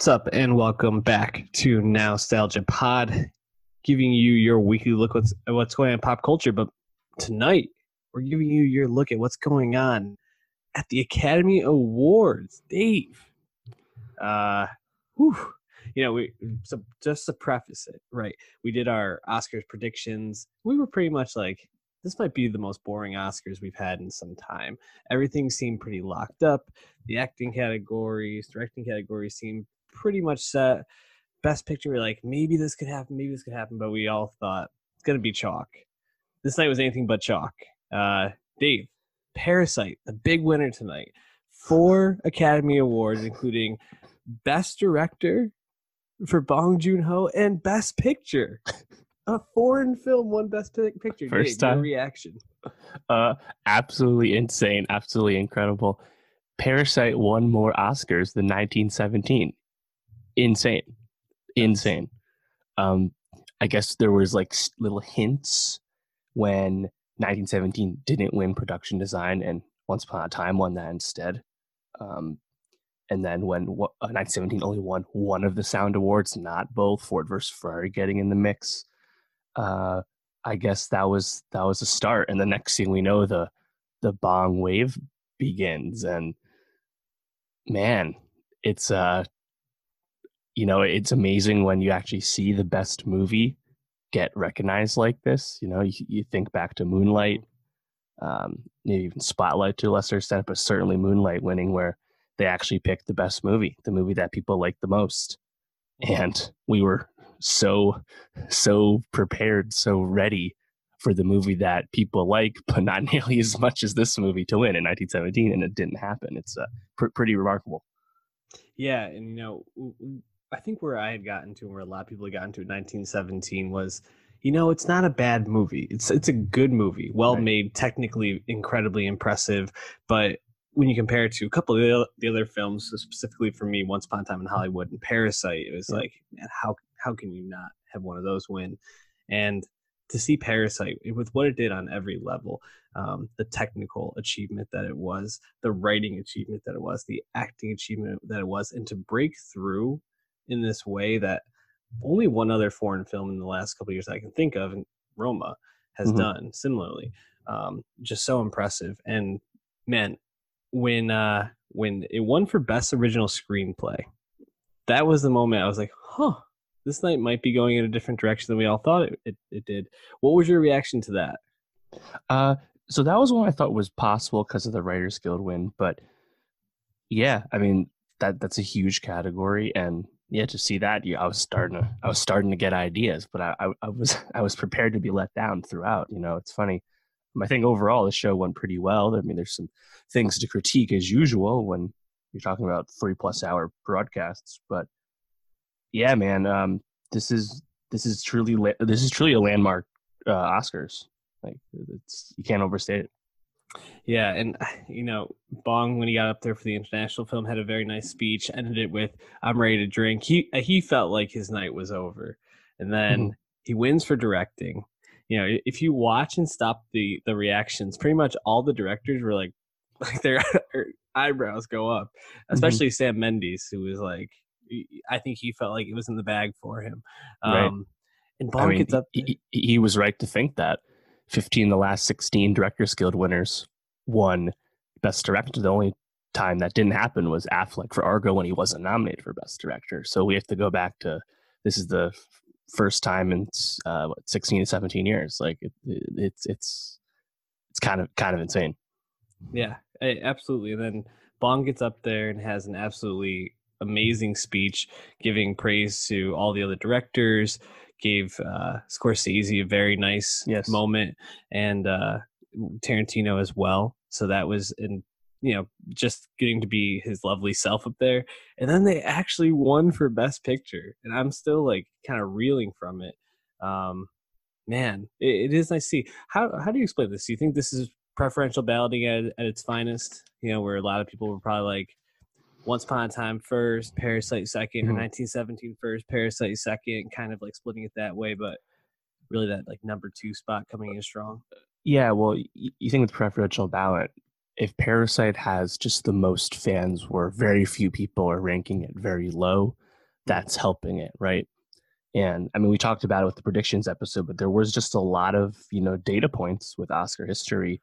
What's up, and welcome back to Nostalgia Pod, giving you your weekly look what's what's going on in pop culture. But tonight, we're giving you your look at what's going on at the Academy Awards. Dave, uh, whew, you know, we so just to preface it, right? We did our Oscars predictions. We were pretty much like, this might be the most boring Oscars we've had in some time. Everything seemed pretty locked up. The acting categories, directing categories seemed pretty much set. Best picture, we are like, maybe this could happen, maybe this could happen, but we all thought it's gonna be chalk. This night was anything but chalk. Uh, Dave, Parasite, the big winner tonight. Four Academy Awards, including Best Director for Bong Joon Ho and Best Picture. A foreign film won Best Picture. First Dave, time. reaction. Uh, absolutely insane, absolutely incredible. Parasite won more Oscars than 1917. Insane, insane. Um, I guess there was like little hints when 1917 didn't win production design, and Once Upon a Time won that instead. Um, and then when uh, 1917 only won one of the sound awards, not both, Ford versus Ferrari getting in the mix. Uh, I guess that was that was a start, and the next thing we know, the the bong wave begins, and man, it's uh, you know, it's amazing when you actually see the best movie get recognized like this. You know, you, you think back to Moonlight, um, maybe even Spotlight to a lesser extent, but certainly Moonlight winning, where they actually picked the best movie, the movie that people like the most, and we were so so prepared, so ready for the movie that people like, but not nearly as much as this movie to win in 1917, and it didn't happen. It's uh, pr- pretty remarkable. Yeah, and you know, I think where I had gotten to, and where a lot of people had gotten to in 1917 was, you know, it's not a bad movie. It's it's a good movie, well Right. made, technically incredibly impressive. But when you compare it to a couple of the, the other films, specifically for me, Once Upon a Time in Hollywood and Parasite, it was Yeah. like, man, how how can you not have one of those win? And to see Parasite with what it did on every level, um, the technical achievement that it was, the writing achievement that it was, the acting achievement that it was, and to break through in this way that only one other foreign film in the last couple of years I can think of, and Roma, has Mhm. done similarly. Um, just so impressive. And man, when uh, when it won for best original screenplay, that was the moment I was like, huh. This night might be going in a different direction than we all thought it, it, it did. What was your reaction to that? Uh, so that was one I thought was possible because of the Writers Guild win, but yeah, I mean that that's a huge category, and yeah, to see that, I was starting to I was starting to get ideas, but I, I I was I was prepared to be let down throughout. You know, it's funny. I think overall the show went pretty well. I mean, there's some things to critique as usual when you're talking about three plus hour broadcasts, but yeah, man, um, this is this is truly this is truly a landmark uh, Oscars. Like it's you can't overstate it. Yeah, and you know, Bong when he got up there for the international film had a very nice speech. Ended it with "I'm ready to drink." He uh, he felt like his night was over, and then mm-hmm. he wins for directing. You know, if you watch and stop the the reactions, pretty much all the directors were like, like their eyebrows go up, mm-hmm. especially Sam Mendes, who was like, I think he felt like it was in the bag for him. Right. Um, and Bong I mean, gets up. he, he was right to think that 15 of the last 16 Directors Guild winners won Best Director. The only time that didn't happen was Affleck for Argo when he wasn't nominated for Best Director. So we have to go back to this is the first time in uh, what, 16 to 17 years. Like it, it, it's it's it's kind of kind of insane. Yeah, absolutely. And then Bong gets up there and has an absolutely amazing speech, giving praise to all the other directors. Gave uh, Scorsese a very nice Yes. moment, and uh, Tarantino as well. So that was in you know just getting to be his lovely self up there. And then they actually won for Best Picture, and I'm still like kind of reeling from it. Um, man, it, it is nice to see. How how do you explain this? Do you think this is preferential balloting at, at its finest? You know, where a lot of people were probably like, Once Upon a Time first, Parasite 2nd or Mhm. 1917 first, Parasite second, kind of like splitting it that way, but really that like number two spot coming in strong. Yeah, well, you think with preferential ballot, if Parasite has just the most fans, where very few people are ranking it very low, that's helping it, right? And I mean, we talked about it with the predictions episode, but there was just a lot of you know data points with Oscar history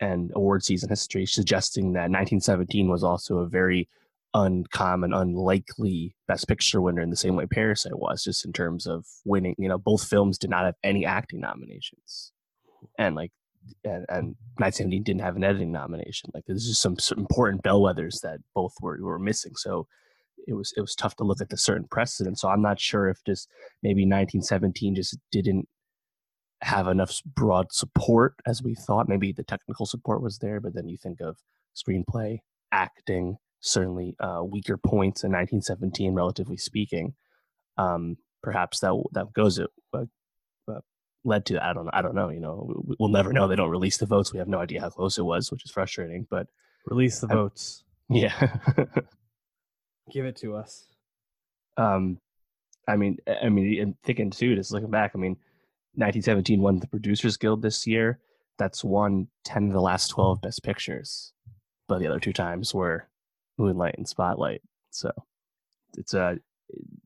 and award season history suggesting that 1917 was also a very uncommon, unlikely Best Picture winner in the same way Parasite was, just in terms of winning. You know, both films did not have any acting nominations, and like, and, and 1917 didn't have an editing nomination. Like, there's just some, some important bellwethers that both were were missing. So it was it was tough to look at the certain precedent. So I'm not sure if just maybe 1917 just didn't have enough broad support as we thought. Maybe the technical support was there, but then you think of screenplay, acting, certainly uh, weaker points in 1917, relatively speaking. Um, perhaps that that goes it uh, uh, led to I don't know I don't know you know we'll never know. They don't release the votes. We have no idea how close it was which is frustrating but release the votes. Yeah. Give it to us. Um I mean I mean and thinking too just looking back I mean 1917 won the Producers Guild this year. That's won 10 of the last 12 best pictures but the other two times were Moonlight and Spotlight. So it's a uh,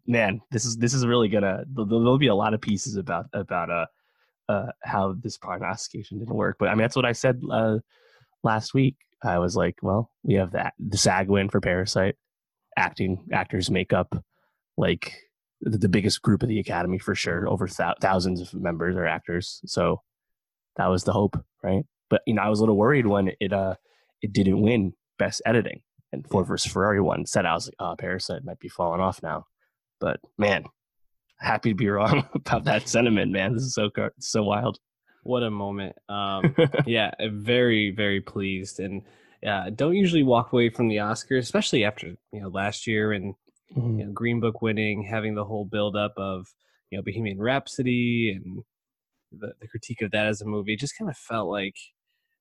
man. This is this is really gonna. There'll be a lot of pieces about about uh, uh how this prognostication didn't work. But I mean, that's what I said uh, last week. I was like, well, we have that the SAG win for Parasite, acting actors make up like the, the biggest group of the Academy for sure. Over th- thousands of members or actors. So that was the hope, right? But you know, I was a little worried when it uh it didn't win best editing and Ford versus Ferrari one said I was like, oh, Parasite might be falling off now. But man, happy to be wrong about that sentiment, man. This is so so wild. What a moment. Um, yeah, very very pleased, and yeah, don't usually walk away from the Oscars, especially after you know last year and mm-hmm. you know, Green Book winning, having the whole build up of you know Bohemian Rhapsody and the, the critique of that as a movie. It just kind of felt like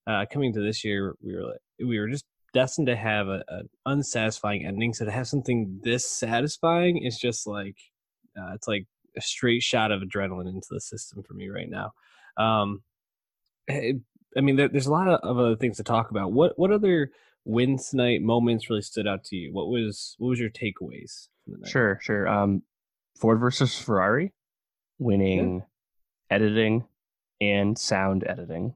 uh, coming to this year, we were like, we were just destined to have an unsatisfying ending. So to have something this satisfying is just like uh, it's like a straight shot of adrenaline into the system for me right now. Um, it, I mean, there, there's a lot of, other things to talk about. What what other wins tonight moments really stood out to you? What was what was your takeaways? Sure, sure. Um, Ford versus Ferrari, winning yeah. editing and sound editing.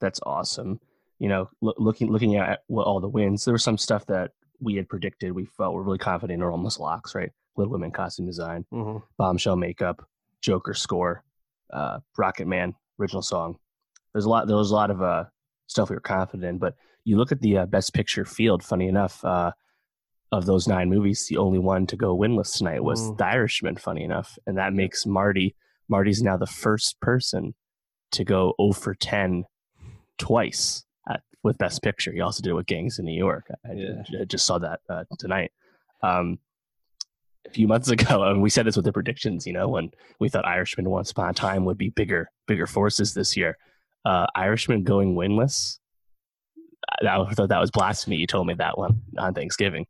That's awesome you know, lo- looking looking at all the wins, there was some stuff that we had predicted. We felt we're really confident in are almost locks, right? Little Women costume design, mm-hmm. bombshell makeup, Joker score, uh, Rocketman original song. There's a lot. There was a lot of uh, stuff we were confident in, but you look at the uh, best picture field. Funny enough, uh, of those nine movies, the only one to go winless tonight was mm. The Irishman. Funny enough, and that makes Marty. Marty's now the first person to go 0 for 10 twice with Best Picture. He also did it with Gangs in New York. I, yeah. I just saw that uh, tonight. Um, a few months ago, and we said this with the predictions. You know, when we thought Irishman Once Upon a Time would be bigger, bigger forces this year. Uh, Irishman going winless. I thought that was blasphemy. You told me that one on Thanksgiving.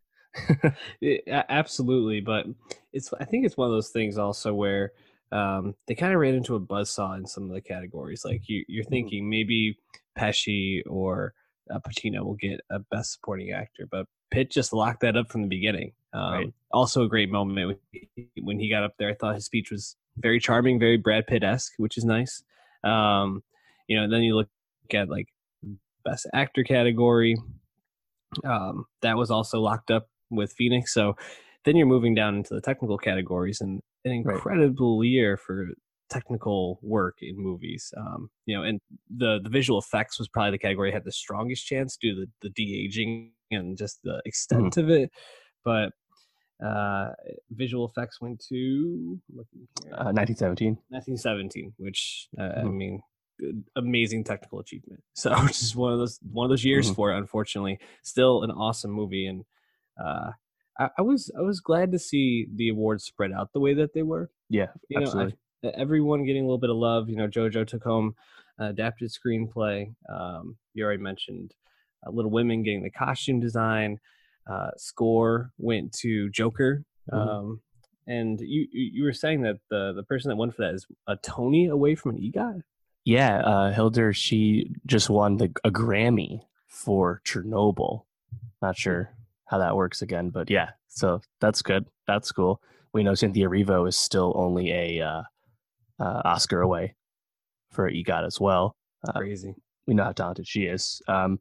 yeah, absolutely, but it's. I think it's one of those things also where um, they kind of ran into a buzzsaw in some of the categories. Like you, you're mm-hmm. thinking maybe Pesci or uh, Pacino will get a Best Supporting Actor, but Pitt just locked that up from the beginning. Um, right. Also, a great moment when he got up there. I thought his speech was very charming, very Brad Pitt esque, which is nice. Um, you know, then you look at like Best Actor category. Um, that was also locked up with Phoenix. So then you're moving down into the technical categories, and an incredible right. year for technical work in movies. Um, you know, and the the visual effects was probably the category that had the strongest chance due to the, the de aging and just the mm-hmm. extent mm-hmm. of it. But uh, visual effects went to uh, 1917. 1917, which uh, mm-hmm. I mean, amazing technical achievement. So, which is one of those one of those years mm-hmm. for it. Unfortunately, still an awesome movie, and uh, I, I, was I was glad to see the awards spread out the way that they were. Yeah, you absolutely. Know, I, everyone getting a little bit of love. You know, JoJo took home uh, adapted screenplay. Um, you already mentioned uh, Little Women getting the costume design. Uh, score went to Joker. Mm-hmm. Um, and you you were saying that the the person that won for that is a Tony away from an EGOT. Yeah, uh, Hildur. She just won the a Grammy for Chernobyl. Not sure how that works again. But yeah, so that's good. That's cool. we know Cynthia Erivo is still only a uh, uh, Oscar away for EGOT as well. Uh, Crazy. we know how talented she is. Um,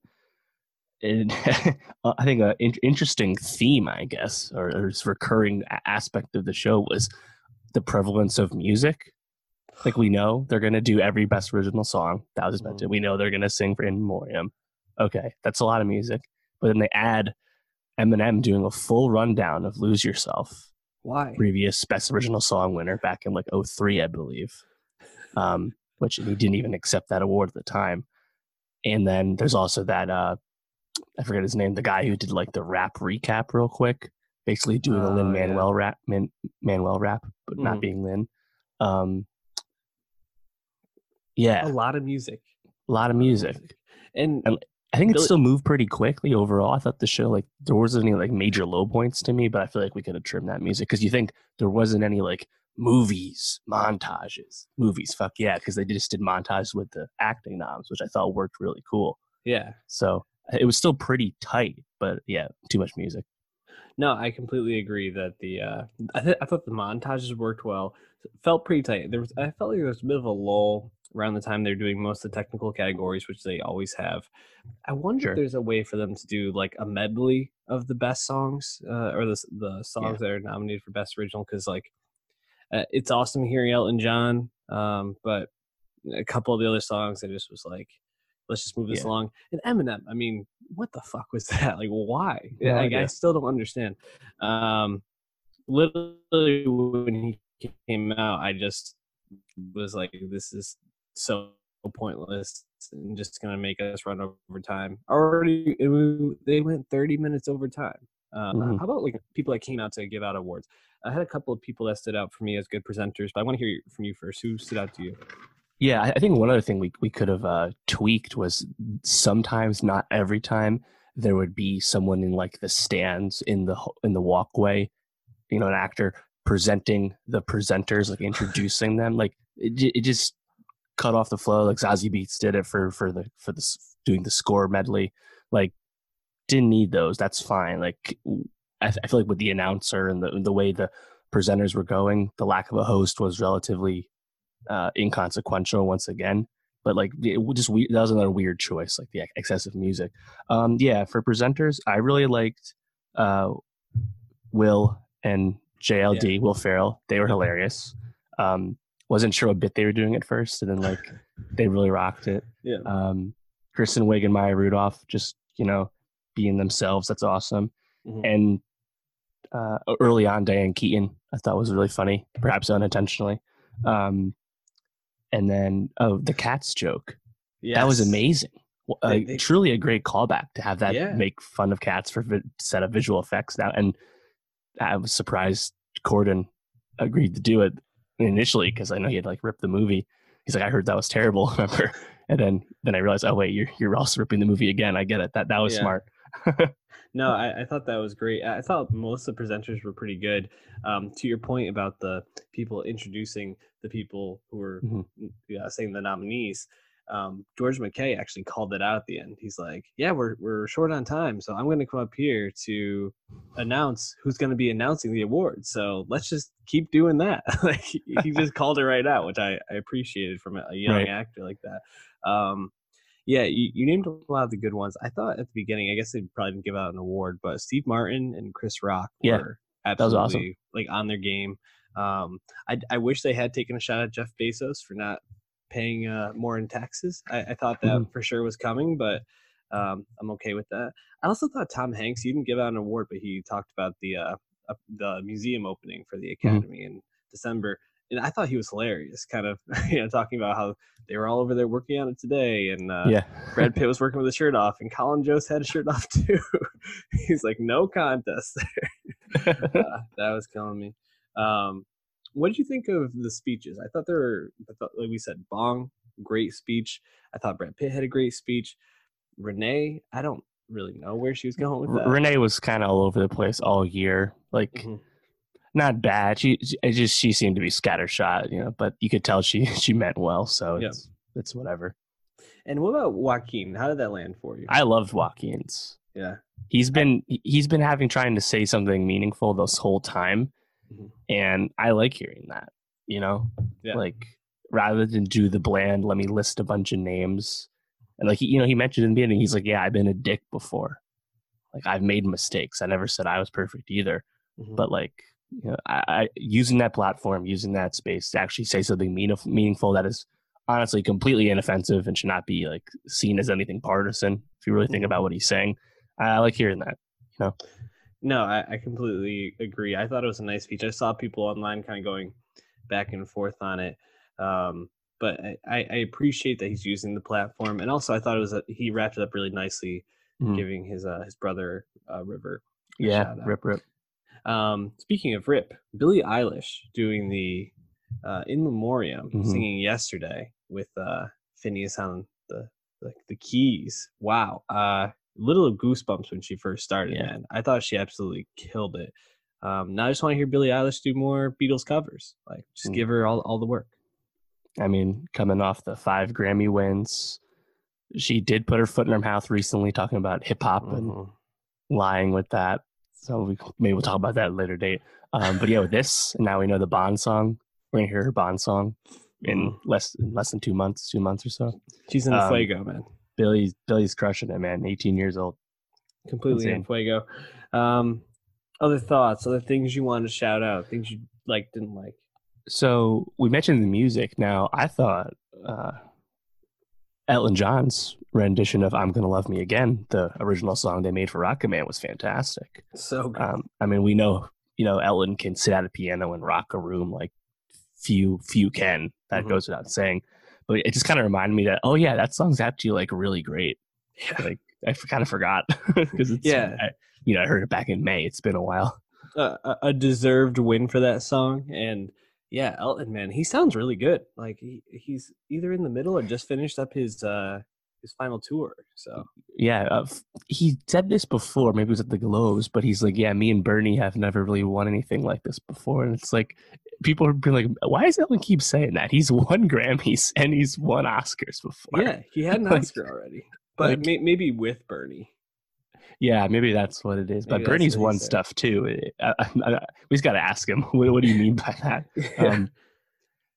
and I think an in- interesting theme, I guess, or, or this recurring a- aspect of the show was the prevalence of music. Like we know they're going to do every best original song that was mentioned. We know they're going to sing for In Memoriam. Okay, that's a lot of music. But then they add Eminem doing a full rundown of "Lose Yourself," Why? previous best original song winner back in like 03, I believe. Um, which he didn't even accept that award at the time. And then there's also that uh I forget his name, the guy who did like the rap recap real quick, basically doing a Oh, Lin yeah. Manuel rap Man, Manuel rap, but not Mhm. being Lin. Um yeah, A lot of music. a lot of music. And And I think it still moved pretty quickly overall. I thought the show like there wasn't any like major low points to me, but I feel like we could have trimmed that music because you think there wasn't any like movies, montages, movies. Fuck yeah, because they just did montages with the acting noms, which I thought worked really cool. yeah, So it was still pretty tight, but yeah, too much music. no, I completely agree that the uh, I, th- I thought the montages worked well. Felt pretty tight. There was I felt like there was a bit of a lull around the time they're doing most of the technical categories, which they always have. I wonder Sure. if there's a way for them to do like a medley of the best songs uh, or the the songs that are nominated for best original because like uh, it's awesome hearing Elton John, um, but a couple of the other songs I just was like, let's just move this Yeah. along. And Eminem, I mean, what the fuck was that? Like, why? No like, I still don't understand. Um, literally when he came out, I just was like, this is so pointless and just gonna make us run over time. Already, they went 30 minutes over time. Uh, Mhm. How about like people that came out to give out awards? I had a couple of people that stood out for me as good presenters, but I want to hear from you first. Who stood out to you? Yeah, I I think one other thing we we could have uh, tweaked was sometimes, not every time, there would be someone in like the stands in the in the walkway, you know, an actor presenting the presenters, like introducing them. Like it, it just cut off the flow. Like Zazie Beetz did it for for the for the doing the score medley. Like didn't need those. That's fine. Like I feel like with the announcer and the the way the presenters were going, the lack of a host was relatively uh, inconsequential once again. But like, it just we- that was another weird choice, like the excessive music. Um, yeah, for presenters, I really liked uh, Will and JLD, Will Ferrell. They were hilarious. Um, wasn't sure what bit they were doing at first, and then like they really rocked it. Yeah. Um, Kristen Wiig and Maya Rudolph just you know being themselves. That's awesome. Mhm. And uh, early on, Diane Keaton I thought was really funny, perhaps unintentionally. Um, and then oh, the cats joke that was amazing. Uh, They- they- truly a great callback to have that Yeah. make fun of cats for vi- set of visual effects now. And I was surprised Corden agreed to do it initially because I know he had like ripped the movie. He's like, I heard that was terrible, remember? And then then I realized, oh wait, you're you're also ripping the movie again. I get it. That that was Yeah. smart. No, I, I thought that was great. I thought most of the presenters were pretty good. Um, to your point about the people introducing the people who were Mhm. yeah, saying the nominees, um, George MacKay actually called it out at the end. He's like, "Yeah, we're we're short on time, so I'm going to come up here to announce who's going to be announcing the awards. So let's just keep doing that." like he just called it right out, which I, I appreciated from a young Right. actor like that. Um, yeah, you, you named a lot of the good ones. I thought at the beginning, I guess they probably didn't give out an award, but Steve Martin and Chris Rock Yeah, were was absolutely awesome. like on their game. Um, I, I wish they had taken a shot at Jeff Bezos for not paying uh, more in taxes. I, I thought that Mhm. for sure was coming, but um, I'm okay with that. I also thought Tom Hanks, he didn't give out an award, but he talked about the uh, the museum opening for the Mm-hmm. Academy in December. And I thought he was hilarious, kind of, you know, talking about how they were all over there working on it today, and uh, yeah. Brad Pitt was working with a shirt off, and Colin Jost had a shirt off too. He's like, no contest there. Uh, that was killing me. Um, what did you think of the speeches? I thought they were, I thought, like we said, Bong, great speech. I thought Brad Pitt had a great speech. Renee, I don't really know where she was going with that. Renee was kind of all over the place all year. Like Mhm. not bad. She, she it just she seemed to be scattershot, you know. But you could tell she she meant well. So Yeah. it's it's whatever. And what about Joaquin? How did that land for you? I loved Joaquin's. yeah. He's been he's been having trying to say something meaningful this whole time, Mhm. and I like hearing that. You know, Yeah. like rather than do the bland, let me list a bunch of names, and like he, you know, he mentioned in the beginning, he's like, yeah, I've been a dick before. Like I've made mistakes. I never said I was perfect either Mhm. but like you know, I, I using that platform, using that space to actually say something mean, meaningful that is honestly completely inoffensive and should not be like seen as anything partisan. If you really think about what he's saying, I like hearing that. No, I, I completely agree. I thought it was a nice speech. I saw people online kind of going back and forth on it. Um, but I, I appreciate that he's using the platform, and also I thought it was a, he wrapped it up really nicely, Mhm. giving his uh, his brother uh, River. a Yeah, rip rip. Um, speaking of Rip, Billie Eilish doing the uh, in memoriam Mhm. singing yesterday with uh, Finneas on the like the keys. Wow, uh, little goosebumps when she first started. Yeah. Man, I thought she absolutely killed it. Um, now I just want to hear Billie Eilish do more Beatles covers. Like, just Mm. give her all all the work. I mean, coming off the five Grammy wins, she did put her foot in her mouth recently, talking about hip hop and Mhm. lying with that. So we maybe we'll talk about that at a later date. Um, but yeah, with this, and now we know the Bond song. We're gonna hear her Bond song in less in less than two months, two months or so. She's in um, fuego, man. Billie's Billie's crushing it, man. 18 years old. Completely in insane. fuego. Um, other thoughts, other things you wanted to shout out, things you like, didn't like. So we mentioned the music. Now I thought uh, Elton John's rendition of "I'm Gonna Love Me Again," the original song they made for Rocketman, was fantastic. So good. Um, I mean, we know you know Elton can sit at a piano and rock a room like few few can. That Mhm. goes without saying. But it just kind of reminded me that oh yeah, that song's actually like really great. yeah. Like I kind of forgot because it's Yeah. I, you know I heard it back in May. It's been a while. a, a- deserved win for that song. And yeah, Elton, man, he sounds really good. Like he, he's either in the middle or just finished up his uh his final tour. So Yeah, uh, f- he said this before. Maybe it was at the Globes, but he's like, "Yeah, me and Bernie have never really won anything like this before." And it's like, people are being like, "Why does Ellen keep saying that?" He's won Grammys and he's won Oscars before. yeah, he had an Like- Oscar already, but like- may, maybe with Bernie. yeah, maybe that's what it is. Maybe But Bernie's won said. stuff too. I, I, I, we just got to ask him. What, what do you mean by that? Um,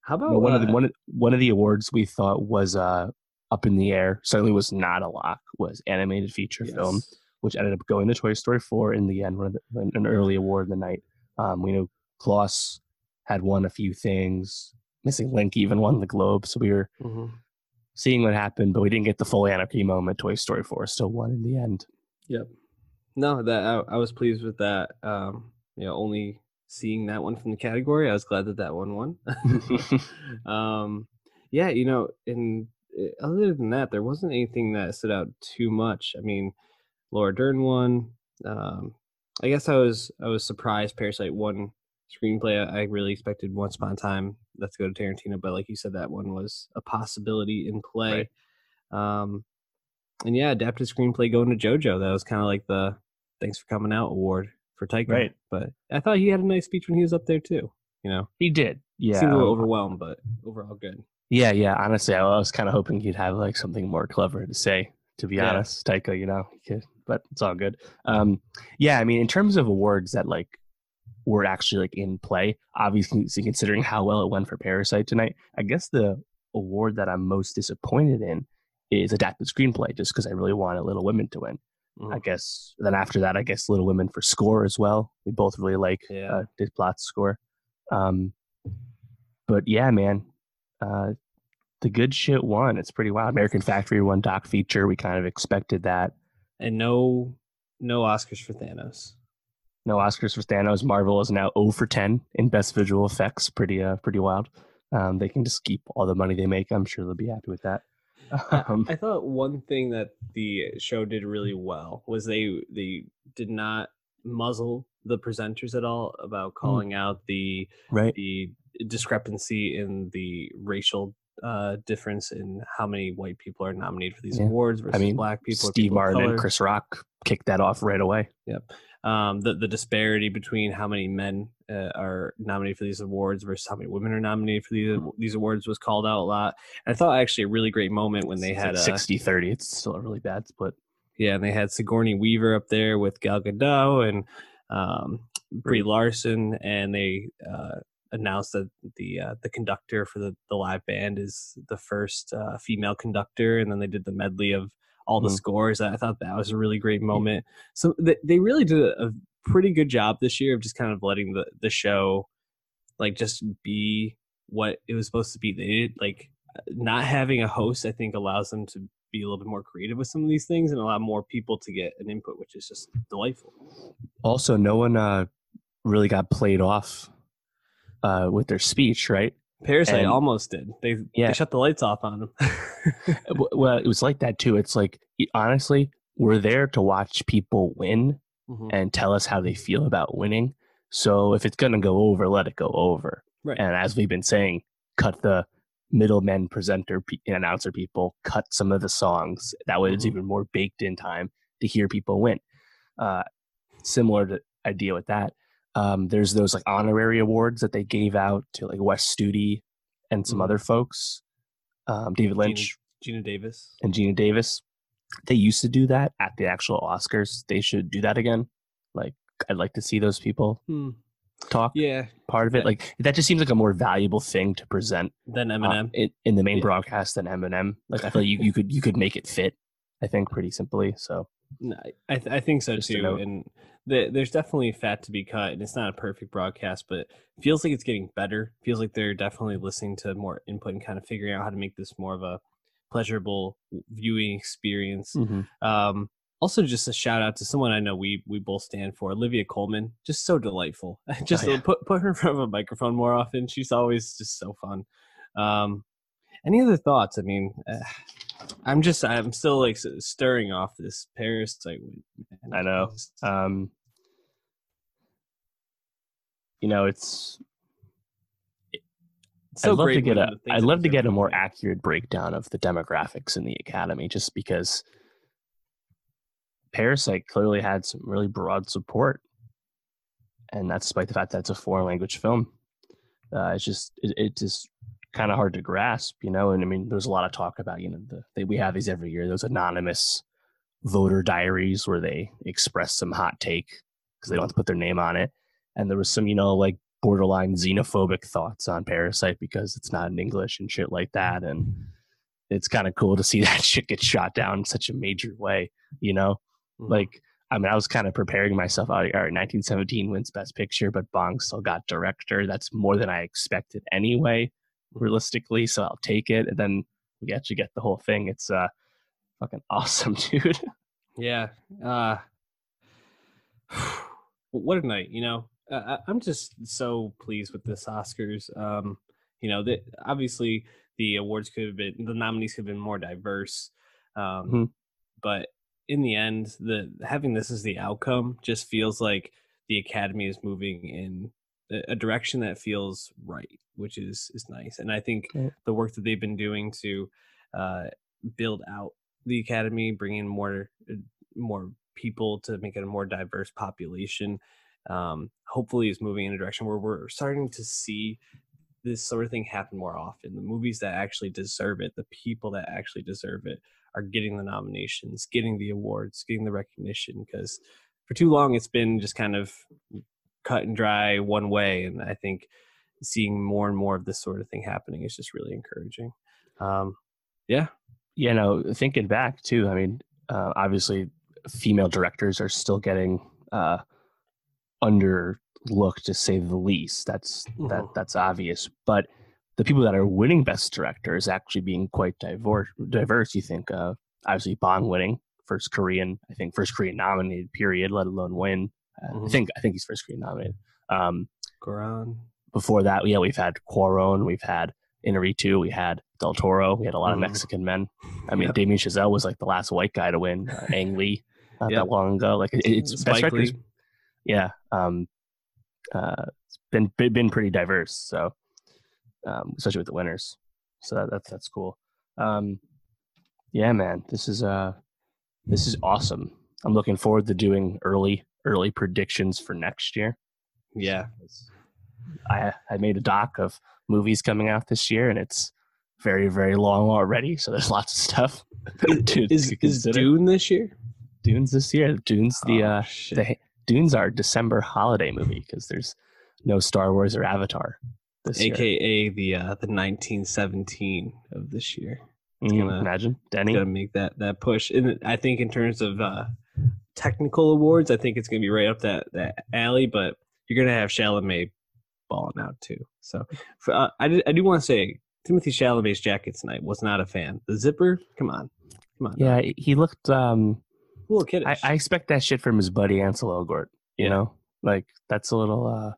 How about one of the uh, one of, one of the awards we thought was uh, up in the air. Certainly was not a lock. Was animated feature film. which ended up going to Toy Story 4 in the end, one the, an- an early award of the night. Um, we know Klaus had won a few things. Missing Link even won the Globe, so we were Mhm. seeing what happened, but we didn't get the full anarchy moment. Toy Story 4 still won in the end. Yep. No, that I, I was pleased with that. Um, you know, only seeing that one from the category, I was glad that that one won. um, yeah, you know, and uh, other than that, there wasn't anything that stood out too much. I mean, Laura Dern won. Um, I guess I was I was surprised Parasite won screenplay. I, I really expected Once Upon a Time to go to Tarantino, but like you said, that one was a possibility in play. Um, and yeah, adapted screenplay going to JoJo. That was kind of like the thanks for coming out award for Taika. Right. But I thought he had a nice speech when he was up there too. You know, He did. Yeah. seemed a little overwhelmed, but overall good. yeah, yeah. Honestly, I was kind of hoping he'd have like something more clever to say, to be Yeah. honest. Taika, you know, but it's all good. Um, yeah, I mean, in terms of awards that like were actually like in play, obviously considering how well it went for Parasite tonight, I guess the award that I'm most disappointed in is adapted screenplay, just because I really wanted Little Women to win. I Mhm. guess then after that, I guess Little Women for score as well. We both really like Yeah. uh, score. Um, but yeah, man, uh, the good shit won. It's pretty wild. American Factory won doc feature. We kind of expected that. And no, no Oscars for Thanos. No Oscars for Thanos. Marvel is now 0 for 10 in best visual effects. Pretty, uh, pretty wild. Um, they can just keep all the money they make. I'm sure they'll be happy with that. Um, I thought one thing that the show did really well was they they did not muzzle the presenters at all about calling out the right. the discrepancy in the racial uh, difference in how many white people are nominated for these Yeah. awards versus mean, black people. Steve people Martin and. Chris Rock kicked that off right away. Um, the the disparity between how many men uh, are nominated for these awards versus how many women are nominated for these these awards was called out a lot. And I thought actually a really great moment when they It's had like a 60 30. It's still a really bad split. yeah, and they had Sigourney Weaver up there with Gal Gadot and um, Brie Larson, and they uh, announced that the uh, the conductor for the the live band is the first uh, female conductor, and then they did the medley of all the Mhm. scores. I thought that was a really great moment. So th- they really did a, a pretty good job this year of just kind of letting the the show like just be what it was supposed to be. They did like not having a host. I think allows them to be a little bit more creative with some of these things and allow more people to get an input, which is just delightful. Also, no one uh, really got played off uh, with their speech, right? Parasite And- almost did. They Yeah. they shut the lights off on them. Well, it was like that too. It's like honestly, we're there to watch people win Mhm. and tell us how they feel about winning. So if it's gonna go over, let it go over. Right. And as we've been saying, cut the middlemen, presenter, and announcer people, cut some of the songs. That way, it's Mhm. even more baked in time to hear people win. Uh, similar to idea with that. Um, there's those like honorary awards that they gave out to like Wes Studi and some Mhm. other folks, um, David Lynch Geena Davis. and Geena Davis. They used to do that at the actual Oscars. They should do that again. Like I'd like to see those people Hmm. talk Yeah. part of it. Like that just seems like a more valuable thing to present Then uh, Eminem. in, in the main Yeah. broadcast than Eminem. Like I feel like you, you could you could make it fit. I think pretty simply. So No, I th- I think so Just too, and the, there's definitely fat to be cut, and it's not a perfect broadcast, but feels like it's getting better. Feels like they're definitely listening to more input and kind of figuring out how to make this more of a pleasurable viewing experience. Um, also, just a shout out to someone I know we we both stand for, Olivia Colman. Just so delightful. just Oh, yeah. put put her in front of a microphone more often. She's always just so fun. Um, any other thoughts? I mean, uh, I'm just I'm still like stirring off this Parasite. win. I know. Um, you know, it's it's so I'd love to get a I'd love to get a more accurate breakdown of the demographics in the academy just because Parasite clearly had some really broad support. And that's despite the fact that it's a foreign language film. Uh, it's just it, it's just kind of hard to grasp, you know. And I mean, there's a lot of talk about you know the they, we have these every year. Those anonymous voter diaries where they express some hot take because they don't have to put their name on it. And there was some you know like borderline xenophobic thoughts on Parasite because it's not in English and shit like that. And it's kind of cool to see that shit get shot down in such a major way, you know? Mhm. Like, I mean, I was kind of preparing myself. All right, 1917 wins Best Picture, but Bong still got director. That's more than I expected anyway, realistically. So I'll take it. And then we actually get the whole thing. It's uh, fucking awesome, dude. Yeah. Uh, what a night, you know. Uh, I'm just so pleased with this Oscars. Um, you know, that obviously the awards could have been the nominees could have been more diverse. Um, Mhm. but in the end, the having this as the outcome just feels like the Academy is moving in a, direction that feels right, which is is nice. And I think Right. the work that they've been doing to uh, build out the Academy, bring in more uh, more people to make it a more diverse population. Um, hopefully, is moving in a direction where we're starting to see this sort of thing happen more often. The movies that actually deserve it, the people that actually deserve it, are getting the nominations, getting the awards, getting the recognition. Because for too long, it's been just kind of cut and dry one way, and I think seeing more and more of this sort of thing happening is just really encouraging. Um, yeah, you know, thinking back too, I mean, uh, obviously, female directors are still getting uh, underlooked, to say the least. That's that Mhm. that's obvious. But the people that are winning Best Director is actually being quite diverse. Diverse, you think? Uh, obviously, Bong winning first Korean, I think first Korean nominated. Period. Let alone win. Uh, I think I think he's first Korean nominated. Um, Goran. before that, yeah, we've had Cuaron, we've had Inarritu, we had Del Toro, we had a lot of Mhm. Mexican men. I mean, Yep. Damien Chazelle was like the last white guy to win. Uh, Ang Lee, not Yep. that long ago. Like it, it's best Spike. Lee. Yeah, um, uh, it's been been been pretty diverse. So, um, especially with the winners. So that, that's that's cool. Um, yeah, man, this is uh, this is awesome. I'm looking forward to doing early early predictions for next year. Yeah. I I made a doc of movies coming out this year, and it's very very long already. So there's lots of stuff. to, Is to is. Dune this year? Dunes this year? Dunes the Oh, uh shit. the Dune's our December holiday movie because there's no Star Wars or Avatar this year. AKA the uh, the 1917 of this year. Mm, gonna- imagine Denny. Gonna make that that push. And I think in terms of uh, technical awards, I think it's gonna be right up that that alley. But you're gonna have Chalamet balling out too. So for, uh, I did, I do want to say Timothée Chalamet's jacket tonight was not a fan. The zipper, come on, come on. Yeah, he looked. um a little kiddish. I, I expect that shit from his buddy Ansel Elgort. You Yeah. know, like that's a little. uh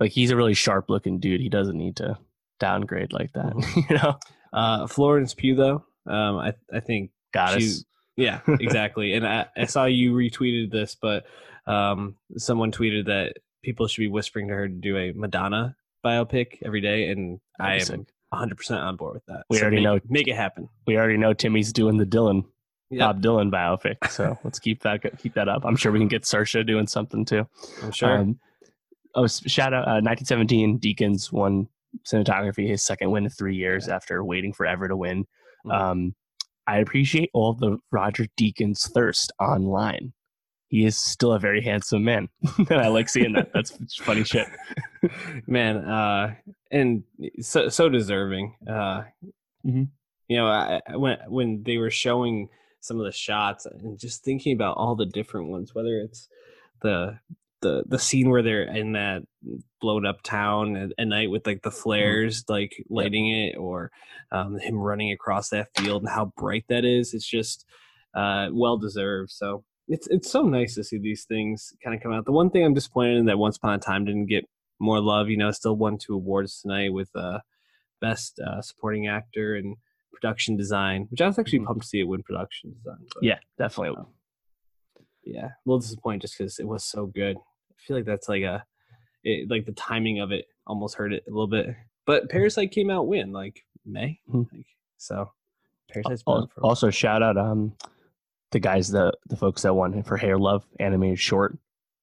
Like he's a really sharp looking dude. He doesn't need to downgrade like that. Mhm. you know, uh, Florence Pugh though, um, I I think goddess. Yeah, exactly. and I, I saw you retweeted this, but um, someone tweeted that people should be whispering to her to do a Madonna biopic every day, and I am 100 percent on board with that. We already make, know- Make it happen. We already know Timmy's doing the Dylan Yeah, Bob Dylan biopic, so let's keep that keep that up. I'm sure we can get Saoirse doing something too. I'm sure. Um, oh, shout out uh, 1917 Deakins won cinematography, his second win in three years after waiting forever to win. Mhm. Um, I appreciate all the Roger Deakins thirst online. He is still a very handsome man, and I like seeing that. That's funny shit. Man, uh, and so so deserving. Uh, Mhm. You know, I, I- when when they were showing some of the shots and just thinking about all the different ones, whether it's the the the scene where they're in that blown up town at, at night with like the flares like lighting it, or um, him running across that field and how bright that is. It's just uh, well deserved. So it's it's so nice to see these things kind of come out. The one thing I'm disappointed in that Once Upon a Time didn't get more love. You know, still won two awards tonight with uh, best uh, supporting actor and production design, which I was actually Mhm. pumped to see it win production design. But Yeah, definitely. Yeah, a little disappointed just because it was so good. I feel like that's like a, it, like the timing of it almost hurt it a little bit. But Parasite came out when like May, Mhm. like, so Parasite's been Al- out for. Also, shout out um the guys the the folks that won for Hair Love animated short.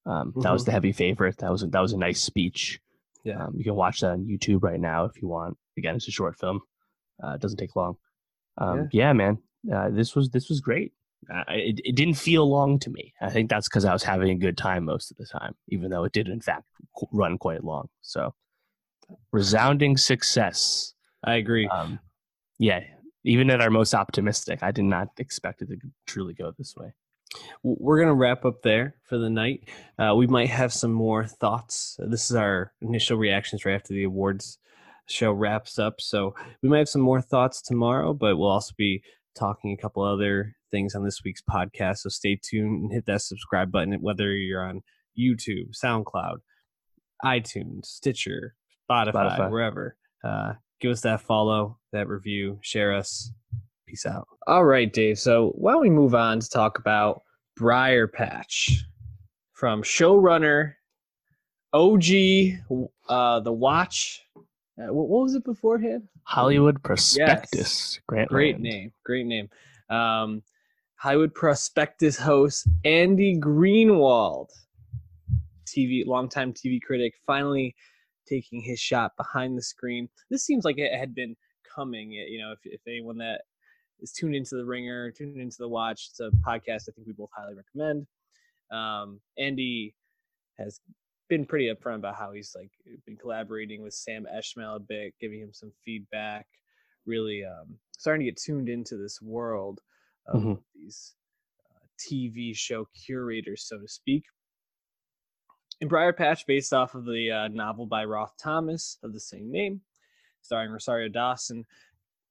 Um, That was Mhm. the heavy favorite. That was a, that was a nice speech. Yeah. um, you can watch that on YouTube right now if you want. Again, it's a short film. Uh, it doesn't take long. Um, yeah. man, uh, this was this was great. Uh, it, it didn't feel long to me. I think that's because I was having a good time most of the time, even though it did in fact run quite long. So, resounding success. I agree. Um, yeah, even at our most optimistic, I did not expect it to truly go this way. We're gonna wrap up there for the night. Uh, we might have some more thoughts. This is our initial reactions right after the awards show wraps up. So we might have some more thoughts tomorrow, but we'll also be talking a couple other things on this week's podcast. So stay tuned and hit that subscribe button, whether you're on YouTube, SoundCloud, iTunes, Stitcher, Spotify, Spotify. wherever. Uh, give us that follow, that review, share us. Peace out. All right, Dave. So why don't we move on to talk about Briar Patch from showrunner OG, uh, The Watch. Uh, what, what was it beforehand? Hollywood Prospectus. Grant Great name. Great name. Um, Hollywood Prospectus host Andy Greenwald, TV longtime TV critic, finally taking his shot behind the screen. This seems like it had been coming. You know, if, if anyone that is tuned into the Ringer, tuned into the Watch, it's a podcast I think we both highly recommend. Um, Andy has been pretty upfront about how he's like been collaborating with Sam Esmail a bit, giving him some feedback. Really um, starting to get tuned into this world of Mhm. these uh, TV show curators, so to speak. In Briar Patch, based off of the uh, novel by Ross Thomas of the same name, starring Rosario Dawson.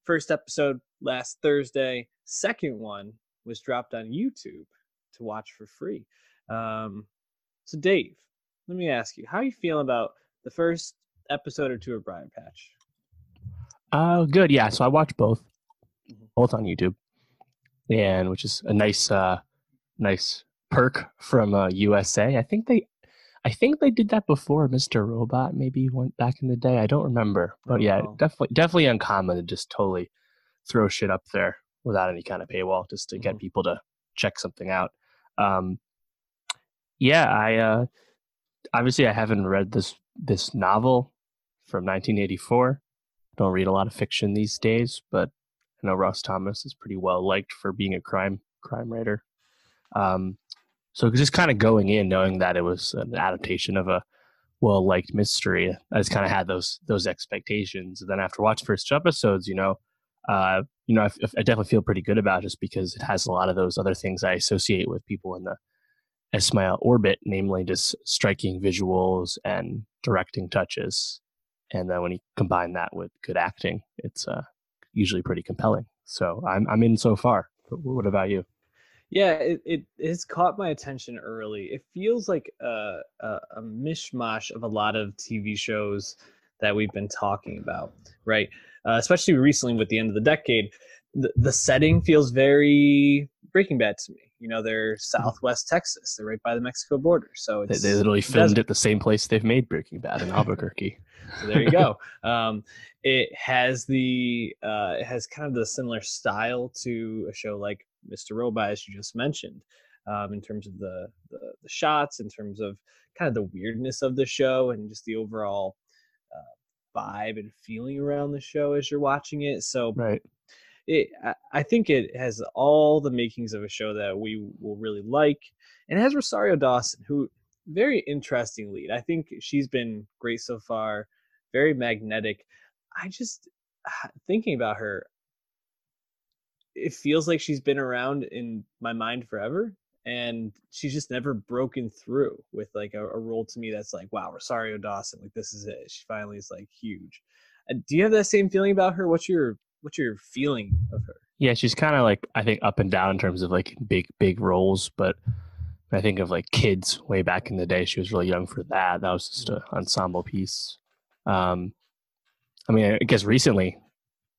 First episode last Thursday. Second one was dropped on YouTube to watch for free. Um, so, Dave, let me ask you, how are you feeling about the first episode or two of Briar Patch? Oh, good. Yeah. So I watched both, Mhm. both on YouTube, and which is a nice, uh, nice perk from uh, USA. I think they, I think they did that before Mr. Robot, maybe went back in the day. I don't remember, but yeah, Oh. definitely, definitely uncommon to just totally throw shit up there without any kind of paywall, just to get Mhm. people to check something out. Um, yeah, I uh, obviously I haven't read this this novel from 1984 don't read a lot of fiction these days, but I know Ross Thomas is pretty well liked for being a crime crime writer. Um, So just kind of going in knowing that it was an adaptation of a well liked mystery, I just kind of had those those expectatations. And then after watching first two episodes, you know, uh, you know, I, I definitely feel pretty good about it just because it has a lot of those other things I associate with people in the Esmail orbit, namely just striking visuals and directing touches. And then when you combine that with good acting, it's uh, usually pretty compelling. So I'm I'm in so far. But what about you? Yeah, it, it has caught my attention early. It feels like a, a, a mishmash of a lot of TV shows that we've been talking about, right? Uh, especially recently with the end of the decade, the, the setting feels very Breaking Bad to me. You know, they're mm-hmm. Southwest Texas. They're right by the Mexico border. So they, they literally filmed at the same place they've made Breaking Bad in Albuquerque. so there you go. Um, it has the uh, it has kind of the similar style to a show like Mr. Robot, as you just mentioned, um, in terms of the, the, the shots, in terms of kind of the weirdness of the show, and just the overall uh, vibe and feeling around the show as you're watching it. So right it I think it has all the makings of a show that we will really like, and it has Rosario Dawson, who very interesting lead. I think she's been great so far, very magnetic. I just thinking about her, it feels like she's been around in my mind forever, and she's just never broken through with like a, a role to me that's like, wow, Rosario Dawson, like this is it. She finally is like huge. Uh, do you have that same feeling about her? What's your what's your feeling of her? Yeah, she's kind of like I think up and down in terms of like big big roles, but I think of like kids way back in the day. She was really young for that. That was just an ensemble piece. Um, I mean, I guess recently,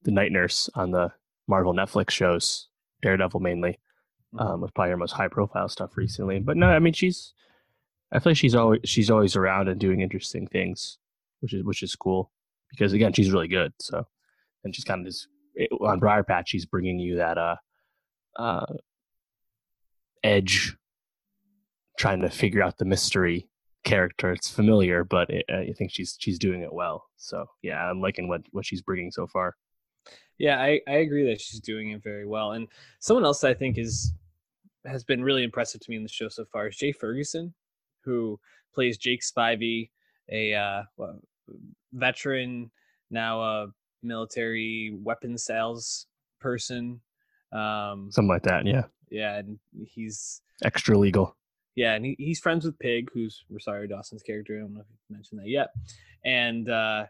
the night nurse on the Marvel Netflix shows, Daredevil mainly, mm-hmm. um, was probably her most high profile stuff recently. But no, I mean, she's I feel like she's always she's always around and doing interesting things, which is which is cool because again, she's really good. So, and she's kind of just on Briarpatch, he's bringing you that uh, uh, edge, trying to figure out the mystery character. It's familiar, but it, I think she's she's doing it well. So yeah, I'm liking what what she's bringing so far. Yeah, I, I agree that she's doing it very well. And someone else I think is has been really impressive to me in the show so far is Jay Ferguson, who plays Jake Spivey, a uh, veteran now a military weapon sales person. Um, Something like that, yeah. Yeah, and he's extra legal. Yeah, and he, he's friends with Pig, who's Rosario Dawson's character. I don't know if you mentioned that yet. And uh,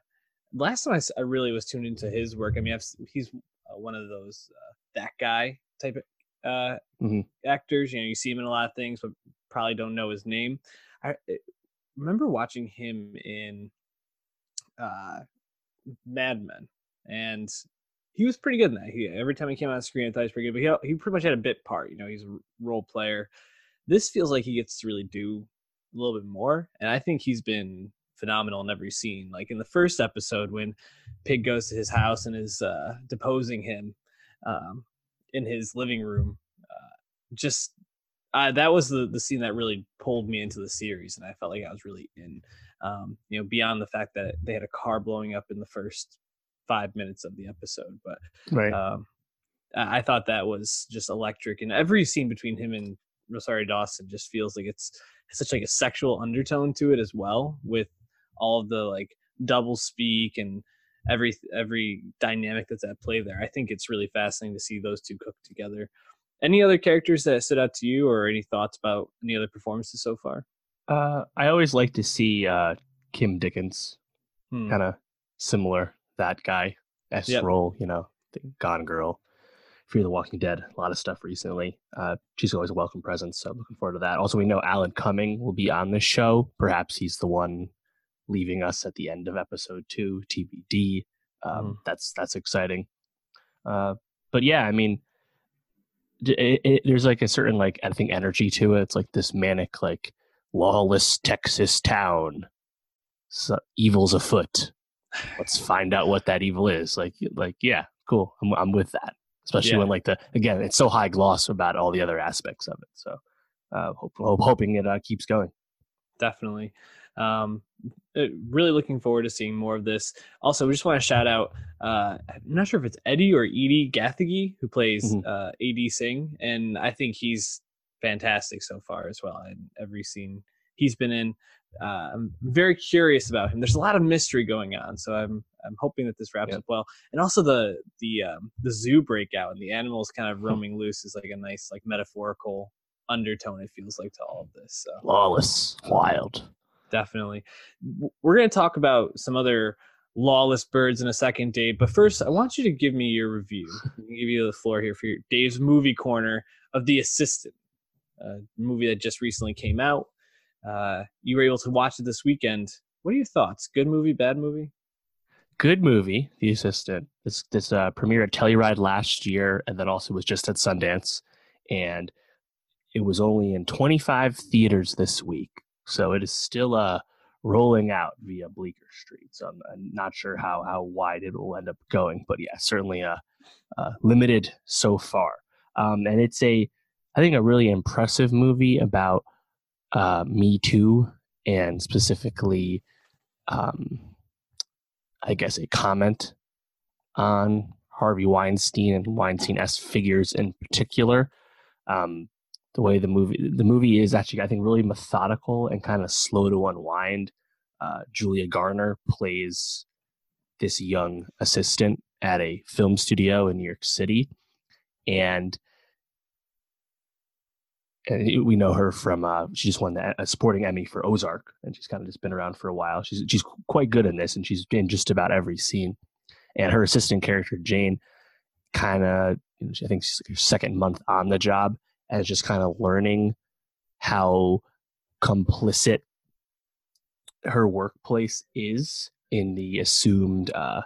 last time I, I, really was tuned into his work. I mean, I've, he's uh, one of those uh, that guy type of uh, mm-hmm. actors. You know, you see him in a lot of things, but probably don't know his name. I, I remember watching him in uh, Mad Men and he was pretty good in that. He every time he came on screen, I thought he was pretty good. But he he pretty much had a bit part. You know, he's a role player. This feels like he gets to really do a little bit more, and I think he's been phenomenal in every scene. Like in the first episode when Pig goes to his house and is uh, deposing him um, in his living room, uh, just uh, that was the the scene that really pulled me into the series, and I felt like I was really in. Um, you know, beyond the fact that they had a car blowing up in the first five minutes of the episode. But right. um, I thought that was just electric, and every scene between him and Rosario Dawson just feels like it's such like a sexual undertone to it as well, with all of the like double speak and every every dynamic that's at play there. I think it's really fascinating to see those two cook together. Any other characters that stood out to you, or any thoughts about any other performances so far? Uh, I always like to see uh, Kim Dickens, hmm. kind of similar that guy s yep. role. You know, the Gone Girl, Fear the Walking Dead, a lot of stuff recently. Uh, she's always a welcome presence, so looking forward to that. Also, we know Alan Cumming will be on this show. Perhaps he's the one leaving us at the end of episode two, TBD. Um, mm. That's that's exciting. Uh, but yeah, I mean, it, it, there's like a certain like I think energy to it. It's like this manic, like lawless Texas town, so evils afoot let's find out what that evil is. Like, like, yeah, cool. I'm, I'm with that. Especially yeah. when like the, again, it's so high gloss about all the other aspects of it. So, uh, hope, hope, hoping it uh, keeps going. Definitely. Um, uh, really looking forward to seeing more of this. Also, we just want to shout out. Uh, I'm not sure if it's Eddie or Edi Gathegi who plays mm-hmm. uh, Ad Singh, and I think he's fantastic so far as well. In every scene he's been in, uh, I'm very curious about him. There's a lot of mystery going on, so I'm I'm hoping that this wraps Yep. up well. And also the the um, the zoo breakout and the animals kind of roaming loose is like a nice like metaphorical undertone. It feels like to all of this. So Lawless, wild. definitely. We're going to talk about some other lawless birds in a second, Dave. But first, I want you to give me your review. Give you the floor here for your Dave's movie corner of The Assistant, a movie that just recently came out. Uh, you were able to watch it this weekend. What are your thoughts? Good movie, bad movie? Good movie, The Assistant. This this uh, premiered at Telluride last year, and then also was just at Sundance, and it was only in 25 theaters this week. So it is still uh, rolling out via Bleecker Street. So I'm, I'm not sure how how wide it will end up going, but yeah, certainly uh, uh, limited so far. Um, and it's a, I think, a really impressive movie about uh, Me Too and specifically, um, I guess, a comment on Harvey Weinstein and Weinstein S figures in particular. Um, the way the movie the movie is actually, I think, really methodical and kind of slow to unwind. Uh, Julia Garner plays this young assistant at a film studio in New York City, and and we know her from uh, she just won the, a supporting Emmy for Ozark, and she's kind of just been around for a while. She's she's quite good in this, and she's been just about every scene. And her assistant character Jane, kind of, you know, I think she's like her second month on the job, and is just kind of learning how complicit her workplace is in the assumed uh,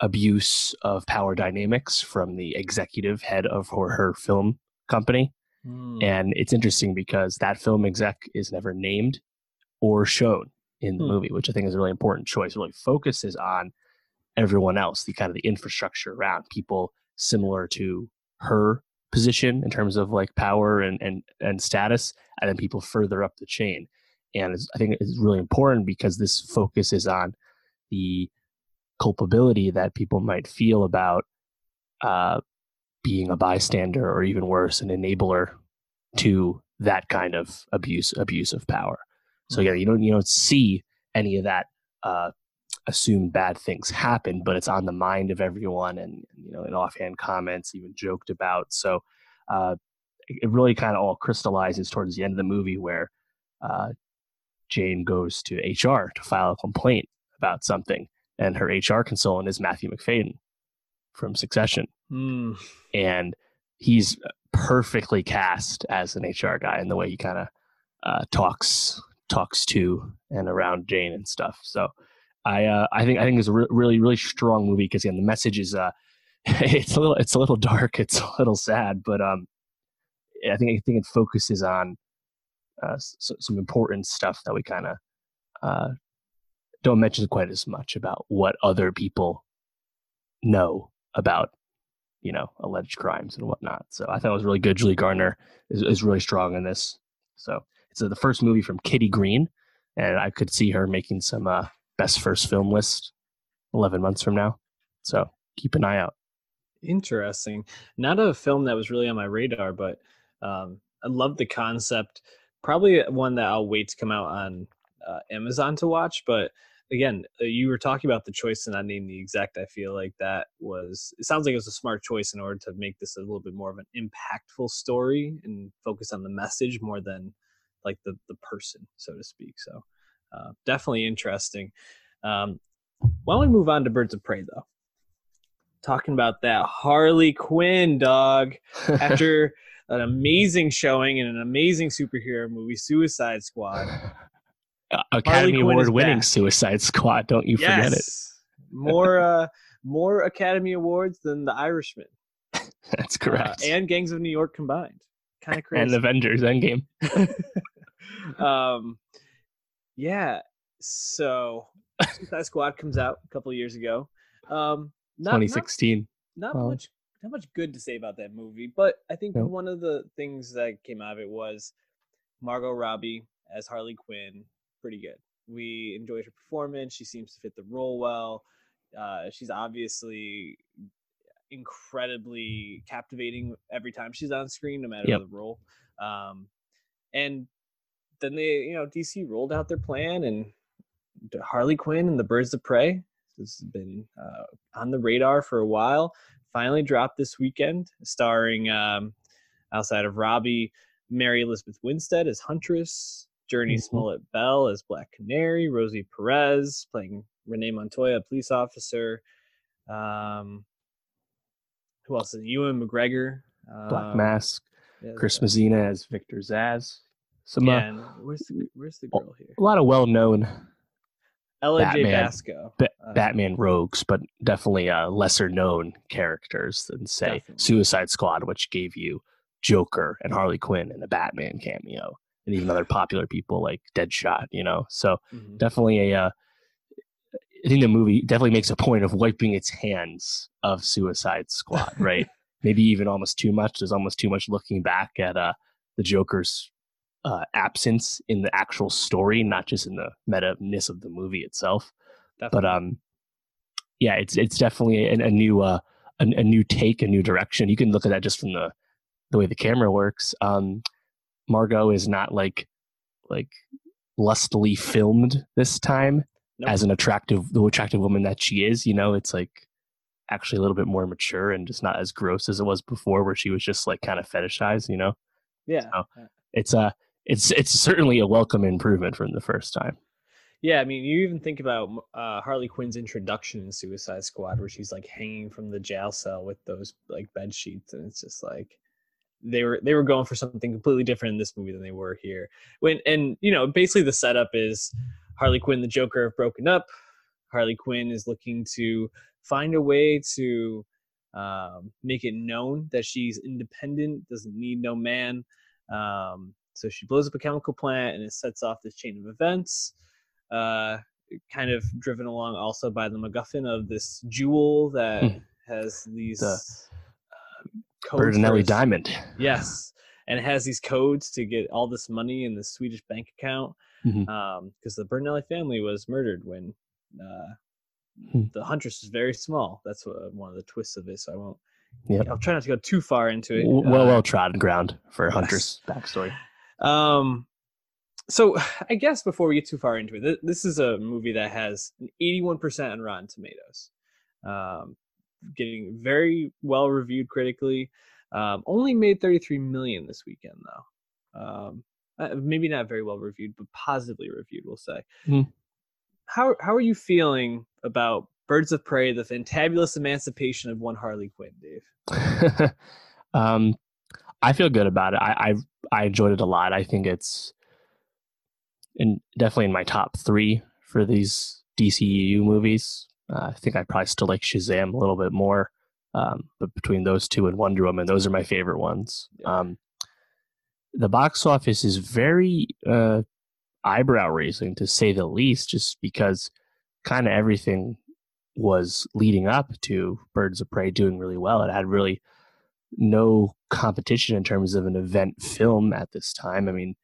abuse of power dynamics from the executive head of her, her film company. Hmm. And it's interesting because that film exec is never named or shown in the Hmm. movie, which I think is a really important choice. It really focuses on everyone else, the kind of the infrastructure around people similar to her position in terms of like power and and, and status, and then people further up the chain. And it's, I think it's really important because this focuses on the culpability that people might feel about uh, being a bystander or even worse, an enabler to that kind of abuse abuse of power. So yeah, you don't you don't see any of that uh, assumed bad things happen, but it's on the mind of everyone, and you know, in offhand comments, even joked about. So uh, it really kind of all crystallizes towards the end of the movie where uh, Jane goes to HR to file a complaint about something, and her HR consultant is Matthew Macfadyen from Succession Hmm. and he's perfectly cast as an HR guy in the way he kind of uh, talks talks to and around Jane and stuff. So I uh, I think I think it's a re- really really strong movie because again the message is uh it's a little it's a little dark it's a little sad but um I think I think it focuses on uh, s- some important stuff that we kind of uh, don't mention quite as much about what other people know about you know alleged crimes and whatnot. So I thought it was really good. Julie Garner is, is really strong in this. So it's uh, the first movie from Kitty Green, and I could see her making some uh, best first film list eleven months from now. So keep an eye out. Interesting. Not a film that was really on my radar, but um, I love the concept. Probably one that I'll wait to come out on uh, Amazon to watch. But again, uh, you were talking about the choice to not name the exact. I feel like that was. It sounds like it was a smart choice in order to make this a little bit more of an impactful story and focus on the message more than like the the person, so to speak. So uh, definitely interesting. Um, why don't we move on to Birds of Prey though? talking about that Harley Quinn dog after an amazing showing in an amazing superhero movie, Suicide Squad. Uh, Academy Award winning back. Suicide Squad. Don't you forget it. more uh, more Academy Awards than The Irishman. That's uh, correct. and Gangs of New York combined. Kind of crazy. and. Avengers Endgame. um, yeah. So Suicide Squad comes out a couple of years ago. Um, not, not 2016. not Well- much not much good to say about that movie but i think Nope. one of the things that came out of it was margot robbie as harley quinn pretty good we enjoyed her performance she seems to fit the role well uh, she's obviously incredibly captivating every time she's on screen, no matter Yep. the role. Um, and then they, you know, DC rolled out their plan, and Harley Quinn and the Birds of Prey This has been uh, on the radar for a while. Finally dropped this weekend, starring um, outside of Robbie, Mary Elizabeth Winstead as Huntress, Jurnee Mhm. Smollett Bell as Black Canary, Rosie Perez playing Renee Montoya, police officer. Um, who else? is Ewan McGregor, Black um, Mask, yeah, Chris the- Messina as Victor Zsasz. Some uh, Yeah, and where's the where's the girl here? a lot of well-known Ella Jay Batman. Basco. Ba- Uh, Batman rogues, but definitely uh, lesser known characters than say Definitely. Suicide Squad, which gave you Joker and Harley Quinn and a Batman cameo, and even other popular people like Deadshot. You know, so mhm. definitely a. Uh, I think the movie definitely makes a point of wiping its hands of Suicide Squad, right? Maybe even almost too much. There's almost too much looking back at uh, the Joker's uh, absence in the actual story, not just in the meta ness of the movie itself but um yeah it's it's definitely a, a new uh a, a new take a new direction you can look at that just from the the way the camera works um margot is not like like lustily filmed this time Nope. as an attractive the attractive woman that she is you know it's like actually a little bit more mature and just not as gross as it was before where she was just like kind of fetishized you know yeah, so- it's uh it's it's certainly a welcome improvement from the first time yeah. I mean, you even think about uh, Harley Quinn's introduction in Suicide Squad, where she's like hanging from the jail cell with those like bed sheets, and it's just like they were they were going for something completely different in this movie than they were here. When and you know, basically the setup is Harley Quinn, the Joker have broken up. Harley Quinn is looking to find a way to um, make it known that she's independent, doesn't need no man. Um, so she blows up a chemical plant and it sets off this chain of events. Uh, kind of driven along also by the MacGuffin of this jewel that Hmm. has these The codes Bertinelli Diamond. Yes, and it has these codes to get all this money in the Swedish bank account because the Bertinelli family was murdered when uh, Hmm. the Huntress was very small. That's what, one of the twists of it. So I won't. Yep. I'll try not to go too far into it. Well Uh, well trodden ground for yes. Hunter's backstory. Um, so I guess before we get too far into it, th- this is a movie that has an 81% on Rotten Tomatoes, um, getting very well reviewed critically. Um, only made 33 million this weekend though. Um, uh, maybe not very well reviewed, but positively reviewed, we'll say. Hmm. How how are you feeling about Birds of Prey: The Fantabulous Emancipation of One Harley Quinn, Dave? um, I feel good about it. I, I I enjoyed it a lot. I think it's in definitely in my top three for these DCU movies. Uh, I think I probably still like Shazam a little bit more, um, but between those two and Wonder Woman, those are my favorite ones. Um, the box office is very uh, eyebrow raising to say the least, just because kind of everything was leading up to Birds of Prey doing really well. It had really no competition in terms of an event film at this time. I mean,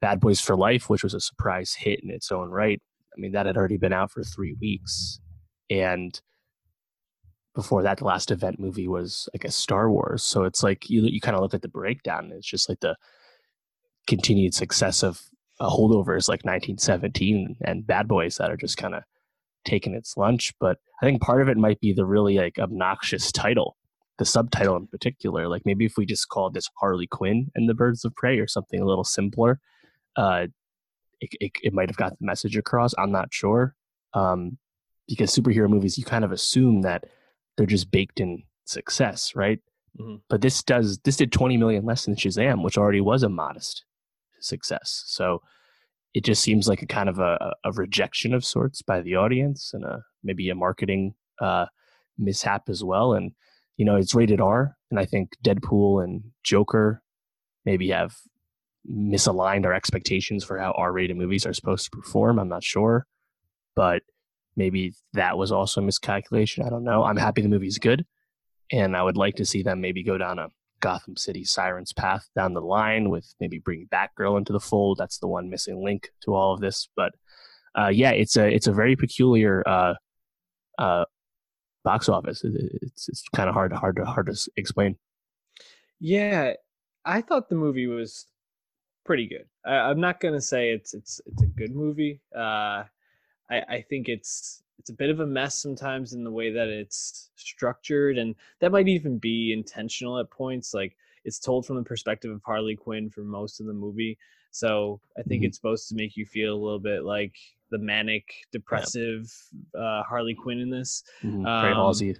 Bad Boys for Life, which was a surprise hit in its own right, I mean, that had already been out for three weeks. And before that, the last event movie was, I guess, Star Wars. So it's like you, you kind of look at the breakdown, it's just like the continued success of uh, holdovers like 1917 and Bad Boys that are just kind of taking its lunch. But I think part of it might be the really like obnoxious title, the subtitle in particular. Like maybe if we just called this Harley Quinn and the Birds of Prey or something a little simpler, uh, it, it, it might have got the message across. I'm not sure. Um, because superhero movies, you kind of assume that they're just baked in success, right? Mhm. But this does this did 20 million less than Shazam, which already was a modest success. So it just seems like a kind of a, a rejection of sorts by the audience and a maybe a marketing uh, mishap as well. And you know, it's rated R, and I think Deadpool and Joker maybe have misaligned our expectations for how R-rated movies are supposed to perform. I'm not sure, but maybe that was also a miscalculation. I don't know. I'm happy the movie's good, and I would like to see them maybe go down a Gotham City Sirens path down the line with maybe bringing Batgirl into the fold. That's the one missing link to all of this. But uh, yeah, it's a it's a very peculiar uh, uh, box office. It, it's it's kind of hard hard to hard to explain. Yeah, I thought the movie was pretty good. I, am not gonna say it's it's it's a good movie. Uh, I I think it's it's a bit of a mess sometimes in the way that it's structured, and that might even be intentional at points. Like it's told from the perspective of Harley Quinn for most of the movie, so I think mm-hmm. it's supposed to make you feel a little bit like the manic, depressive uh, Harley Quinn in this. Mm-hmm. Um, Halsey.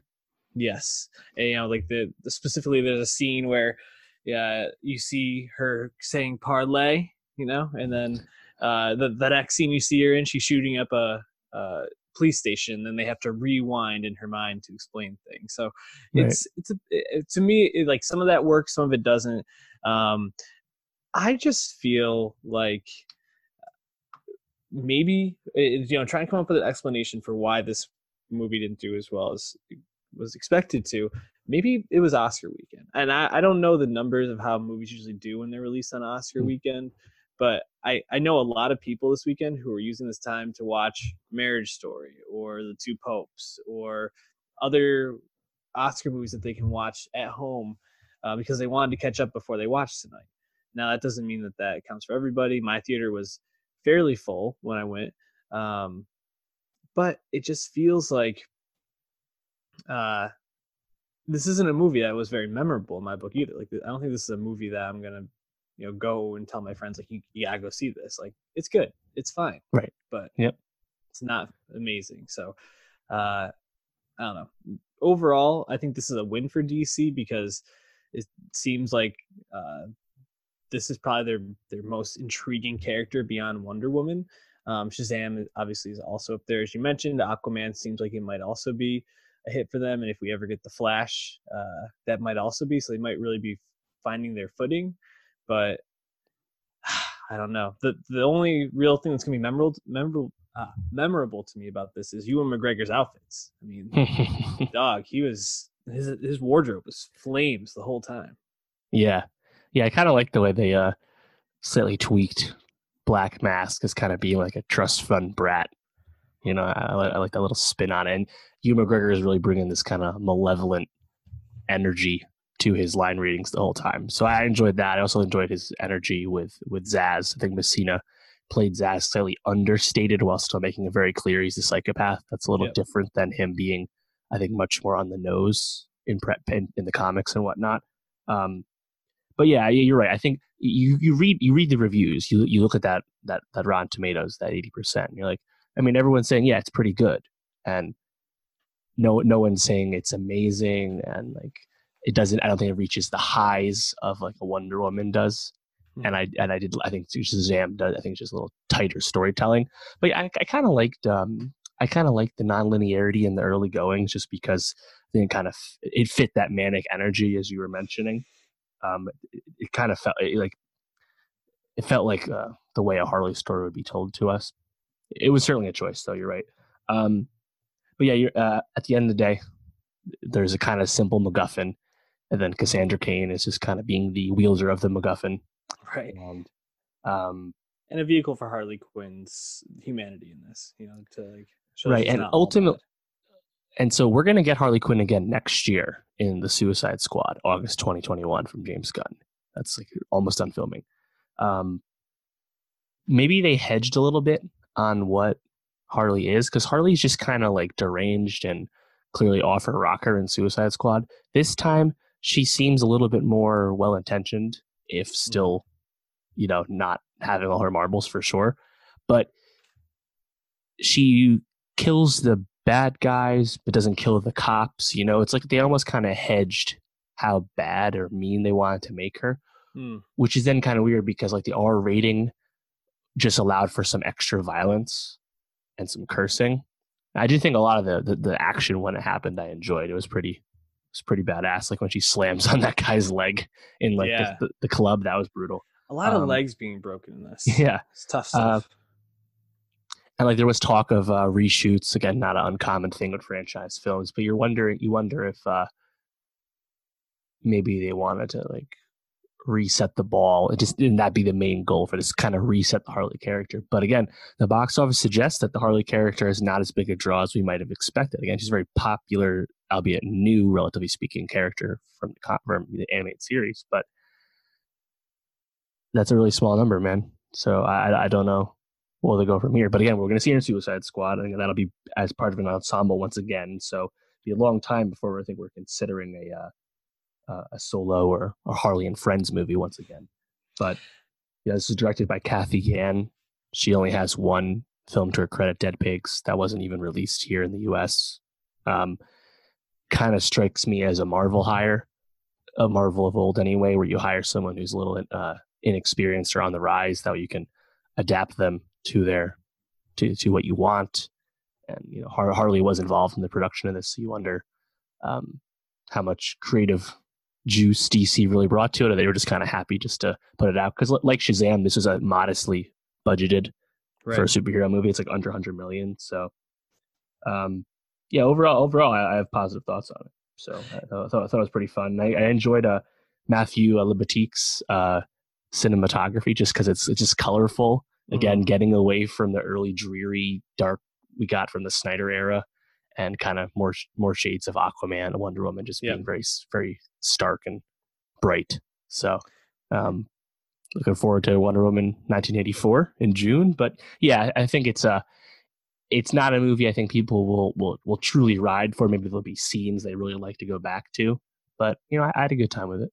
Yes, and, you know, like the, the specifically, there's a scene where yeah, you see her saying parlay, you know, and then uh, the the next scene you see her in, she's shooting up a, a police station. Then they have to rewind in her mind to explain things. So it's right. it's a, it, to me it, like some of that works, some of it doesn't. Um, I just feel like maybe you know trying to come up with an explanation for why this movie didn't do as well as was expected to maybe it was oscar weekend and I, I don't know the numbers of how movies usually do when they're released on oscar mm-hmm. weekend but I, I know a lot of people this weekend who are using this time to watch marriage story or the two popes or other oscar movies that they can watch at home uh, because they wanted to catch up before they watch tonight now that doesn't mean that that counts for everybody my theater was fairly full when I went. Um, but it just feels like uh, this isn't a movie that was very memorable in my book either. Like I don't think this is a movie that I'm gonna you know go and tell my friends like you, you gotta go see this. Like it's good, it's fine, right? But yep, it's not amazing. So uh, I don't know. Overall, I think this is a win for DC because it seems like uh, this is probably their their most intriguing character beyond Wonder Woman. Um, Shazam obviously is also up there, as you mentioned. Aquaman seems like it might also be a hit for them, and if we ever get the Flash, uh, that might also be. So they might really be finding their footing. But I don't know. the The only real thing that's gonna be memorable, memorable, uh, memorable to me about this is Ewan McGregor's outfits. I mean, dog, he was his his wardrobe was flames the whole time. Yeah, yeah, I kind of like the way they uh, slightly tweaked Black Mask as kind of being like a trust fund brat. You know, I, I like that little spin on it. And Ewan McGregor is really bringing this kind of malevolent energy to his line readings the whole time. So I enjoyed that. I also enjoyed his energy with with Zsasz. I think Messina played Zsasz slightly understated while still making it very clear he's a psychopath. That's a little yep. different than him being, I think, much more on the nose in prep in, in the comics and whatnot. Um, but yeah, you're right. I think you you read you read the reviews. You you look at that that that Rotten Tomatoes that eighty percent. You're like, I mean, everyone's saying yeah, it's pretty good, and no no one's saying it's amazing, and like it doesn't. I don't think it reaches the highs of like a Wonder Woman does. Hmm. And I and I did. I think Shazam does. I think it's just a little tighter storytelling. But yeah, I, I kind of liked. Um, I kind of liked the nonlinearity in the early goings, just because I think it kind of it fit that manic energy as you were mentioning um, it, it kind of felt it, like it felt like uh, the way a Harley story would be told to us. It was certainly a choice, though. You're right. Um, but yeah, you're, uh, at the end of the day, there's a kind of simple MacGuffin, and then Cassandra Cain is just kind of being the wielder of the MacGuffin, right? And um, and a vehicle for Harley Quinn's humanity in this, you know, to like right. And ultimately, and so we're going to get Harley Quinn again next year in the Suicide Squad, August 2021 from James Gunn. That's like almost done filming. Um, maybe they hedged a little bit on what Harley is because Harley's just kind of like deranged and clearly off her rocker in Suicide Squad. This time she seems a little bit more well intentioned, if mm-hmm. still, you know, not having all her marbles for sure. But she kills the bad guys but doesn't kill the cops. You know, it's like they almost kind of hedged how bad or mean they wanted to make her, mm. which is then kind of weird because like the R rating just allowed for some extra violence and some cursing. I do think a lot of the, the, the action when it happened, I enjoyed. It was pretty, was pretty badass. Like when she slams on that guy's leg in like yeah. the, the, the, club, that was brutal. A lot um, of legs being broken in this. Yeah, it's tough stuff. Uh, and like there was talk of uh, reshoots again not an uncommon thing with franchise films but you're wondering you wonder if uh, maybe they wanted to like reset the ball. It just didn't that be the main goal for this kind of reset the Harley character. But again, the box office suggests that the Harley character is not as big a draw as we might have expected. Again, she's a very popular, albeit new, relatively speaking, character from the, from the animated series, but that's a really small number, man. So I, I don't know where they go from here. But again, we're going to see her in Suicide Squad, and that'll be as part of an ensemble once again. So be a long time before I think we're considering a uh, uh, a solo or a Harley and Friends movie once again. But yeah, this is directed by Cathy Yan. She only has one film to her credit, Dead Pigs. That wasn't even released here in the U.S. Um, kind of strikes me as a Marvel hire, a Marvel of old anyway, where you hire someone who's a little uh, inexperienced or on the rise, that you can adapt them to their to to what you want. And you know, Har- Harley was involved in the production of this, so you wonder um, how much creative juice DC really brought to it, or they were just kind of happy just to put it out. Because like Shazam, this is a modestly budgeted right. for a superhero movie. It's like under 100 million. So, um, yeah, overall, overall, I, I, have positive thoughts on it. So I thought, I thought, I thought it was pretty fun. I, I enjoyed uh, Matthew uh, Libatique's uh, cinematography just because it's it's just colorful. Again, mm-hmm. getting away from the early dreary dark we got from the Snyder era and kind of more more shades of Aquaman, Wonder Woman, just being very very stark and bright. So, um, looking forward to Wonder Woman 1984 in June. But yeah, I think it's a it's not a movie I think people will will will truly ride for. Maybe there'll be scenes they really like to go back to. But you know, I, I had a good time with it.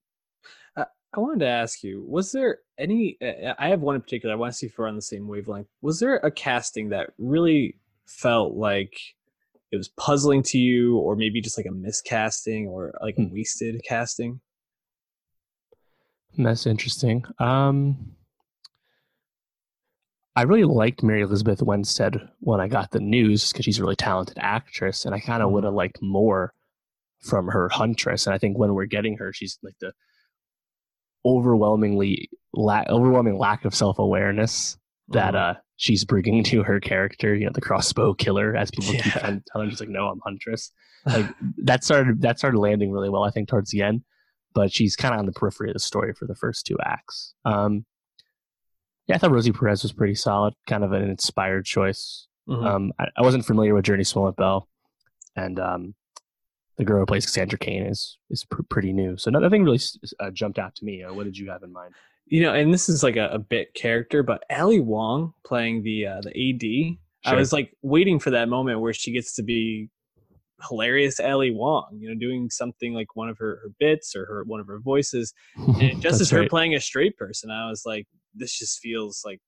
Uh, I wanted to ask you: Was there any? Uh, I have one in particular. I want to see if we're on the same wavelength. Was there a casting that really felt like it was puzzling to you or maybe just like a miscasting or like hmm. wasted casting that's interesting um i really liked mary elizabeth winstead when i got the news because she's a really talented actress and i kind of mm. would have liked more from her huntress and i think when we're getting her she's like the overwhelmingly la- overwhelming lack of self-awareness that mm. uh she's bringing to her character, you know, the crossbow killer, as people yeah. keep telling her, she's like, no, I'm Huntress. Like that started that started landing really well, I think, towards the end. But she's kind of on the periphery of the story for the first two acts. Um, yeah, I thought Rosie Perez was pretty solid, kind of an inspired choice. Mm-hmm. Um, I, I, wasn't familiar with Jurnee Smollett Bell, and um, the girl who plays Cassandra Cain is is pr- pretty new. So nothing really uh, jumped out to me. Uh, what did you have in mind? You know, and this is like a, a bit character, but Ali Wong playing the uh, the AD, sure. I was like waiting for that moment where she gets to be hilarious Ali Wong, you know, doing something like one of her, her bits or her one of her voices. And just as her right. playing a straight person, I was like, this just feels like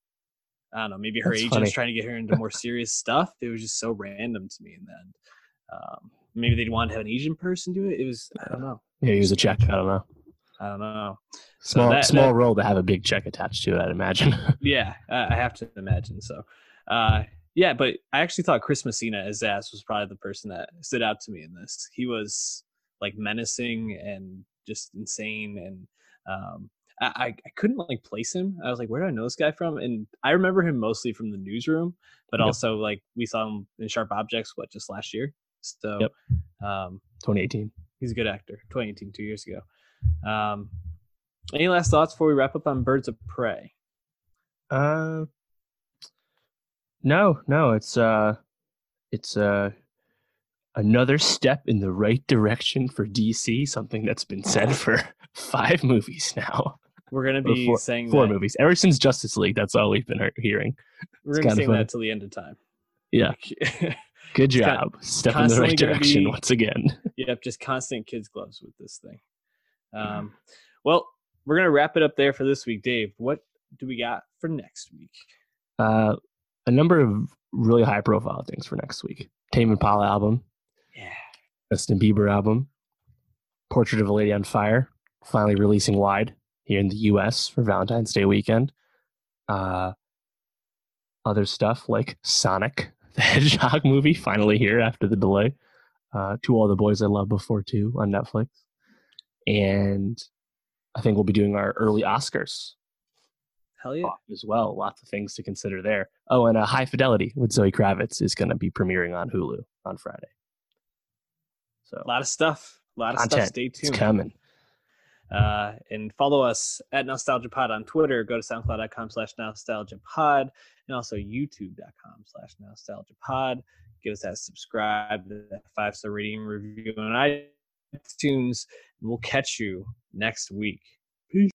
I don't know, maybe her That's agent's funny. trying to get her into more serious stuff. It was just so random to me in the end. Um, maybe they'd want to have an Asian person do it. It was I don't know. Yeah, he was a check. I don't know. I don't know. Small so that, small that, role to have a big check attached to it, I'd imagine. yeah, I have to imagine so. Uh, yeah, but I actually thought Chris Messina as Zsasz was probably the person that stood out to me in this. He was like menacing and just insane, and um, I, I couldn't like place him. I was like, where do I know this guy from? And I remember him mostly from the newsroom, but yep. also like we saw him in Sharp Objects, what just last year. So, yep. um, 2018. He's a good actor. 2018, two years ago. Um, any last thoughts before we wrap up on Birds of Prey? Uh, no, no. It's uh, it's uh, another step in the right direction for DC. Something that's been said for five movies now. We're gonna be four, saying four that. movies ever since Justice League. That's all we've been hearing. We're gonna say that till the end of time. Yeah. Good job. Step in the right direction be, once again. Yep, just constant kids gloves with this thing. Um, well, we're gonna wrap it up there for this week, Dave. What do we got for next week? Uh, a number of really high profile things for next week. Tame Impala album. Yeah. Justin Bieber album. Portrait of a Lady on Fire. Finally releasing wide here in the U.S. for Valentine's Day weekend. Uh, other stuff like Sonic the Hedgehog movie finally here after the delay. Uh, to all the boys I loved before too on Netflix and I think we'll be doing our early Oscars. Hell yeah! As well, lots of things to consider there. Oh, and a High Fidelity with Zoe Kravitz is going to be premiering on Hulu on Friday. So a lot of stuff, a lot of content. stuff. Stay tuned. It's coming. Uh, and follow us at Nostalgia Pod on Twitter. Go to soundcloud.com slash nostalgia pod and also youtube.com slash nostalgia pod. Give us that subscribe, that five star rating review on iTunes. Tunes we'll catch you next week. Peace.